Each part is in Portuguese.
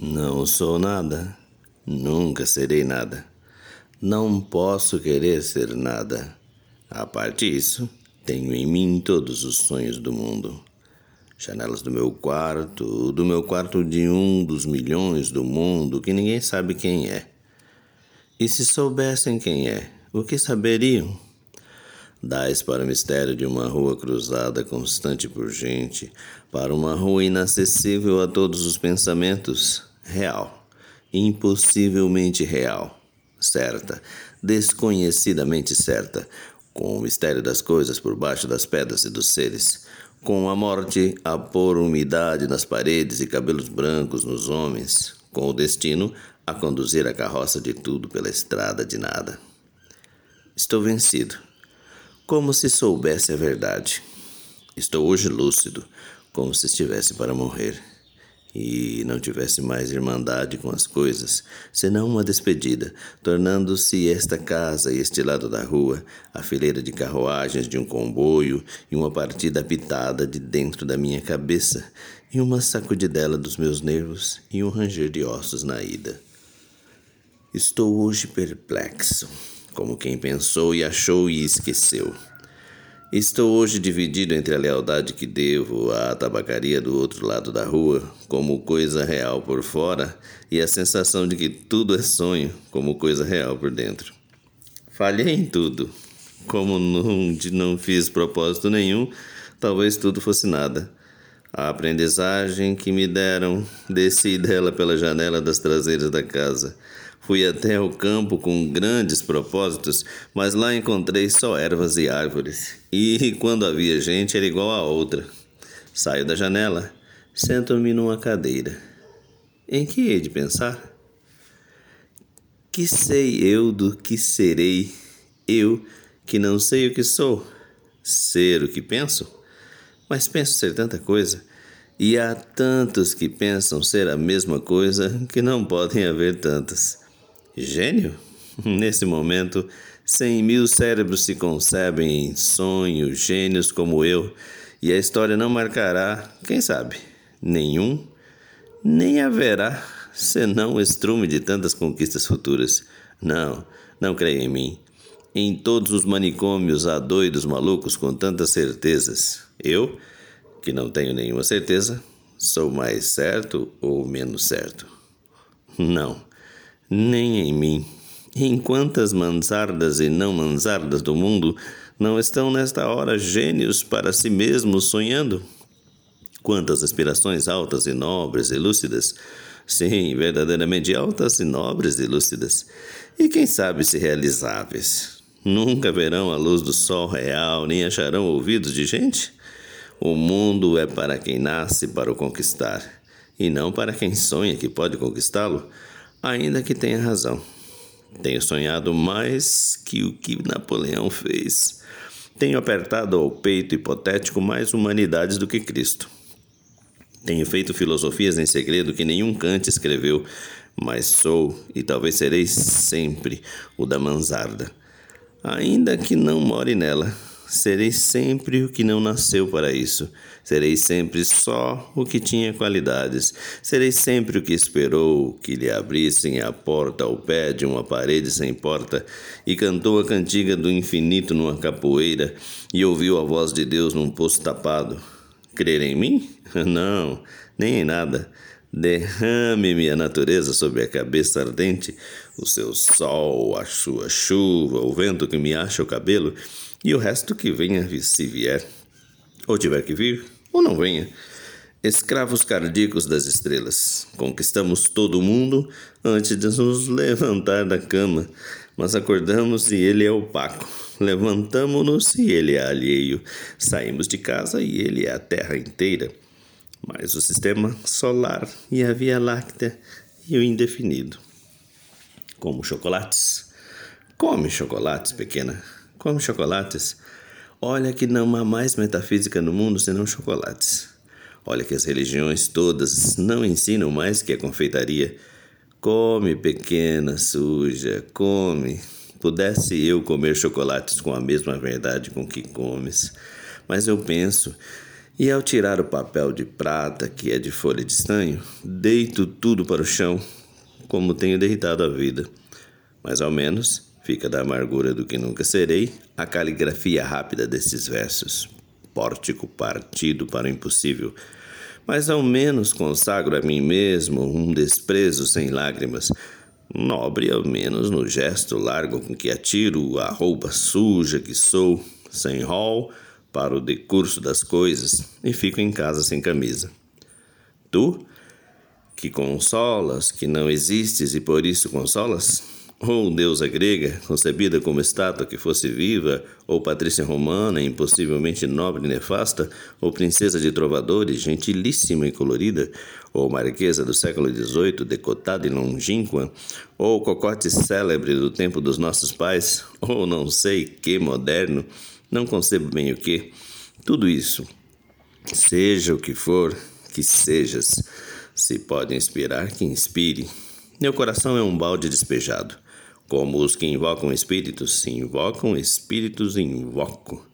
Não sou nada, nunca serei nada. Não posso querer ser nada. A parte disso, tenho em mim todos os sonhos do mundo. Janelas do meu quarto, do meu quarto de um dos milhões do mundo que ninguém sabe quem é. E se soubessem quem é, o que saberiam? Dais para o mistério de uma rua cruzada constante por gente, para uma rua inacessível a todos os pensamentos, real, impossivelmente real, certa, desconhecidamente certa, com o mistério das coisas por baixo das pedras e dos seres, com a morte a pôr umidade nas paredes e cabelos brancos nos homens, com o destino a conduzir a carroça de tudo pela estrada de nada. Estou vencido. Como se soubesse a verdade. Estou hoje lúcido, como se estivesse para morrer. E não tivesse mais irmandade com as coisas, senão uma despedida, tornando-se esta casa e este lado da rua a fileira de carruagens de um comboio e uma partida apitada de dentro da minha cabeça e uma sacudidela dos meus nervos e um ranger de ossos na ida. Estou hoje perplexo como quem pensou e achou e esqueceu. Estou hoje dividido entre a lealdade que devo à tabacaria do outro lado da rua, como coisa real por fora, e a sensação de que tudo é sonho, como coisa real por dentro. Falhei em tudo. Como não, não fiz propósito nenhum, talvez tudo fosse nada. A aprendizagem que me deram, desci dela pela janela das traseiras da casa. Fui até o campo com grandes propósitos, mas lá encontrei só ervas e árvores. E quando havia gente era igual a outra. Saio da janela, sento-me numa cadeira. Em que hei de pensar? Que sei eu do que serei, eu que não sei o que sou? Ser o que penso? Mas penso ser tanta coisa. E há tantos que pensam ser a mesma coisa que não podem haver tantas. Gênio? Nesse momento, cem mil cérebros se concebem em sonhos, gênios como eu, e a história não marcará, quem sabe, nenhum, nem haverá, senão o estrume de tantas conquistas futuras. Não, não creia em mim. Em todos os manicômios há doidos malucos com tantas certezas. Eu, que não tenho nenhuma certeza, sou mais certo ou menos certo? Não nem em mim. Em quantas mansardas e não mansardas do mundo não estão nesta hora gênios para si mesmos sonhando? Quantas aspirações altas e nobres e lúcidas, sim, verdadeiramente altas e nobres e lúcidas, e quem sabe se realizáveis. Nunca verão a luz do sol real, nem acharão ouvidos de gente? O mundo é para quem nasce para o conquistar, e não para quem sonha que pode conquistá-lo ainda que tenha razão. Tenho sonhado mais que o que Napoleão fez. Tenho apertado ao peito hipotético mais humanidades do que Cristo. Tenho feito filosofias em segredo que nenhum Kant escreveu, mas sou e talvez serei sempre o da mansarda. Ainda que não more nela, serei sempre o que não nasceu para isso. Serei sempre só o que tinha qualidades. Serei sempre o que esperou que lhe abrissem a porta ao pé de uma parede sem porta e cantou a cantiga do infinito numa capoeira e ouviu a voz de Deus num poço tapado. Crer em mim? Não, nem em nada. Derrame-me a natureza sobre a cabeça ardente, o seu sol, a sua chuva, o vento que me acha o cabelo, e o resto que venha se vier. Ou tiver que vir, ou não venha. Escravos cardíacos das estrelas, conquistamos todo o mundo antes de nos levantar da cama, mas acordamos e ele é opaco. Levantamo-nos e ele é alheio. Saímos de casa e ele é a terra inteira mas o sistema solar e a Via Láctea e o indefinido. Como chocolates. Come chocolates, pequena. Come chocolates. Olha que não há mais metafísica no mundo senão chocolates. Olha que as religiões todas não ensinam mais que a confeitaria. Come, pequena, suja, come. Pudesse eu comer chocolates com a mesma verdade com que comes. Mas eu penso E ao tirar o papel de prata, que é de folha de estanho, deito tudo para o chão, como tenho deitado a vida. Mas ao menos fica da amargura do que nunca serei a caligrafia rápida desses versos. Pórtico partido para o impossível. Mas ao menos consagro a mim mesmo um desprezo sem lágrimas, nobre ao menos no gesto largo com que atiro a roupa suja que sou, sem rol, para o decurso das coisas e fico em casa sem camisa. Tu, que consolas que não existes e por isso consolas? Ou deusa grega, concebida como estátua que fosse viva, ou patrícia romana, impossivelmente nobre e nefasta, ou princesa de trovadores, gentilíssima e colorida, ou marquesa do século XVIII, decotada e longínqua, ou cocote célebre do tempo dos nossos pais, ou não sei que moderno, não concebo bem o que. Tudo isso, seja o que for, que sejas, se pode inspirar, que inspire. Meu coração é um balde despejado. Como os que invocam espíritos, se invocam espíritos, invoco.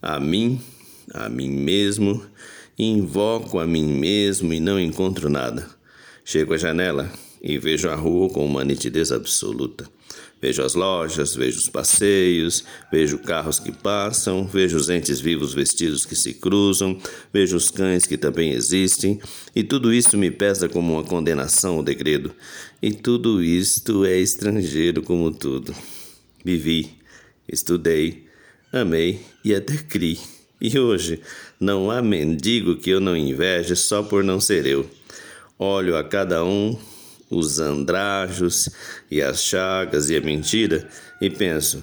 A mim, a mim mesmo, invoco a mim mesmo e não encontro nada. Chego à janela e vejo a rua com uma nitidez absoluta. Vejo as lojas, vejo os passeios, vejo carros que passam, vejo os entes vivos vestidos que se cruzam, vejo os cães que também existem, e tudo isso me pesa como uma condenação ao degredo. E tudo isto é estrangeiro como tudo. Vivi, estudei, amei e até criei. E hoje não há mendigo que eu não inveje só por não ser eu. Olho a cada um os andrajos e as chagas e a mentira, e penso: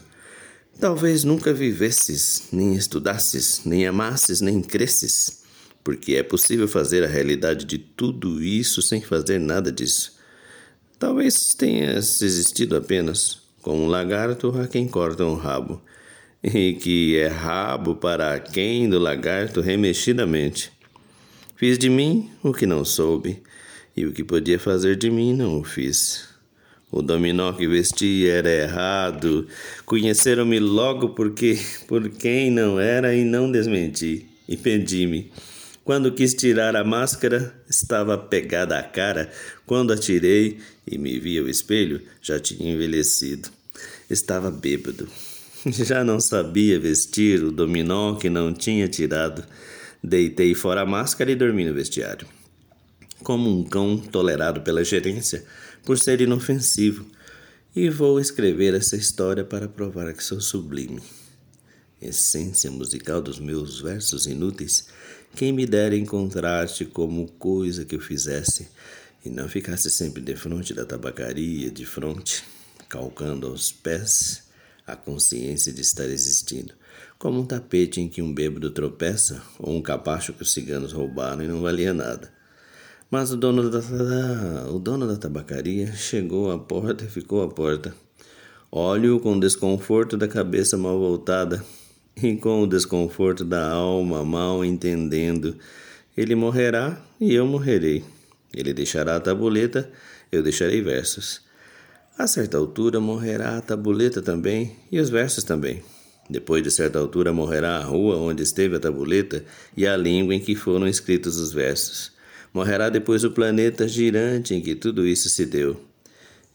talvez nunca vivesses, nem estudasses, nem amasses, nem cresces, porque é possível fazer a realidade de tudo isso sem fazer nada disso. Talvez tenhas existido apenas como um lagarto a quem corta um rabo, e que é rabo para quem do lagarto remexidamente. Fiz de mim o que não soube, e o que podia fazer de mim não o fiz. O dominó que vesti era errado. Conheceram-me logo porque por quem não era e não desmenti. E pedi-me. Quando quis tirar a máscara, estava pegada a cara. Quando a tirei e me vi ao espelho, já tinha envelhecido. Estava bêbado. Já não sabia vestir o dominó que não tinha tirado. Deitei fora a máscara e dormi no vestiário como um cão tolerado pela gerência por ser inofensivo, e vou escrever essa história para provar que sou sublime. Essência musical dos meus versos inúteis, quem me dera encontrar-te como coisa que eu fizesse, e não ficasse sempre de frente da tabacaria, de fronte, calcando aos pés a consciência de estar existindo, como um tapete em que um bêbado tropeça, ou um capacho que os ciganos roubaram e não valia nada. Mas o dono da, o dono da tabacaria chegou à porta e ficou à porta. Olho com desconforto da cabeça mal voltada e com o desconforto da alma mal entendendo. Ele morrerá e eu morrerei. Ele deixará a tabuleta, eu deixarei versos. A certa altura morrerá a tabuleta também e os versos também. Depois de certa altura morrerá a rua onde esteve a tabuleta e a língua em que foram escritos os versos. Morrerá depois o planeta girante em que tudo isso se deu.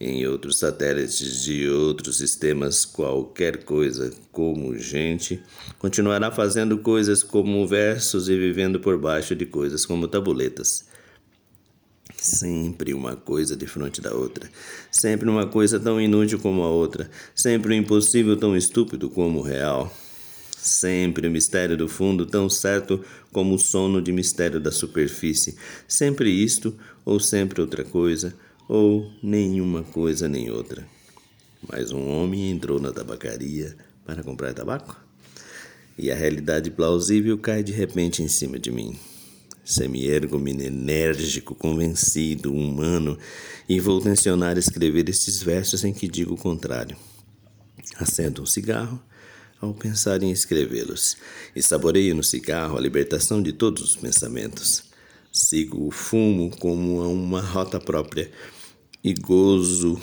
Em outros satélites de outros sistemas, qualquer coisa como gente continuará fazendo coisas como versos e vivendo por baixo de coisas como tabuletas. Sempre uma coisa de frente da outra, sempre uma coisa tão inútil como a outra, sempre um impossível tão estúpido como o real. Sempre o mistério do fundo, tão certo como o sono de mistério da superfície. Sempre isto, ou sempre outra coisa, ou nenhuma coisa nem outra. Mas um homem entrou na tabacaria para comprar tabaco. E a realidade plausível cai de repente em cima de mim. Semi-ergo-me enérgico, convencido, humano, e vou tensionar escrever estes versos em que digo o contrário. Acendo um cigarro ao pensar em escrevê-los e saboreio no cigarro a libertação de todos os pensamentos. Sigo o fumo como uma rota própria e gozo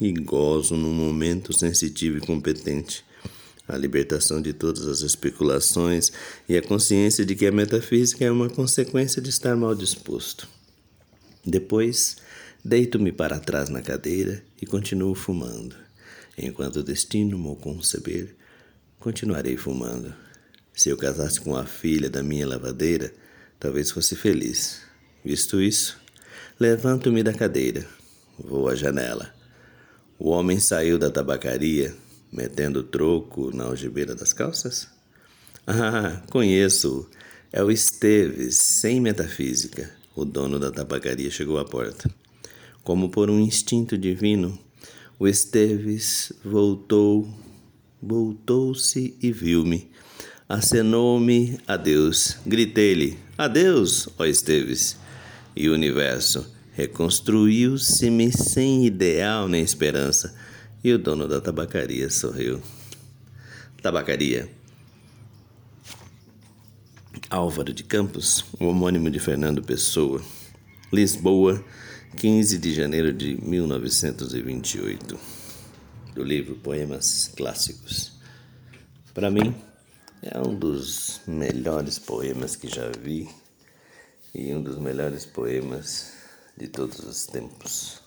e gozo num momento sensitivo e competente. a libertação de todas as especulações e a consciência de que a metafísica é uma consequência de estar mal disposto. Depois, deito-me para trás na cadeira e continuo fumando. Enquanto o destino me conceber, continuarei fumando. Se eu casasse com a filha da minha lavadeira, talvez fosse feliz. Visto isso, levanto-me da cadeira, vou à janela. O homem saiu da tabacaria metendo troco na algibeira das calças? Ah, conheço. É o Esteves, sem metafísica. O dono da tabacaria chegou à porta. Como por um instinto divino, o Esteves voltou, voltou-se e viu-me. Acenou-me adeus. Gritei-lhe: Adeus, ó Esteves. E o universo reconstruiu-se-me sem ideal nem esperança e o dono da tabacaria sorriu. Tabacaria. Álvaro de Campos, o homônimo de Fernando Pessoa. Lisboa, 15 de janeiro de 1928. Do livro Poemas Clássicos. Para mim, é um dos melhores poemas que já vi e um dos melhores poemas de todos os tempos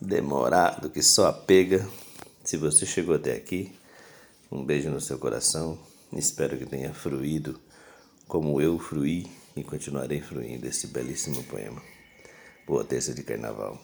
demorado que só apega. Se você chegou até aqui, um beijo no seu coração. Espero que tenha fruído como eu fruí e continuarei fruindo esse belíssimo poema. Boa terça de carnaval.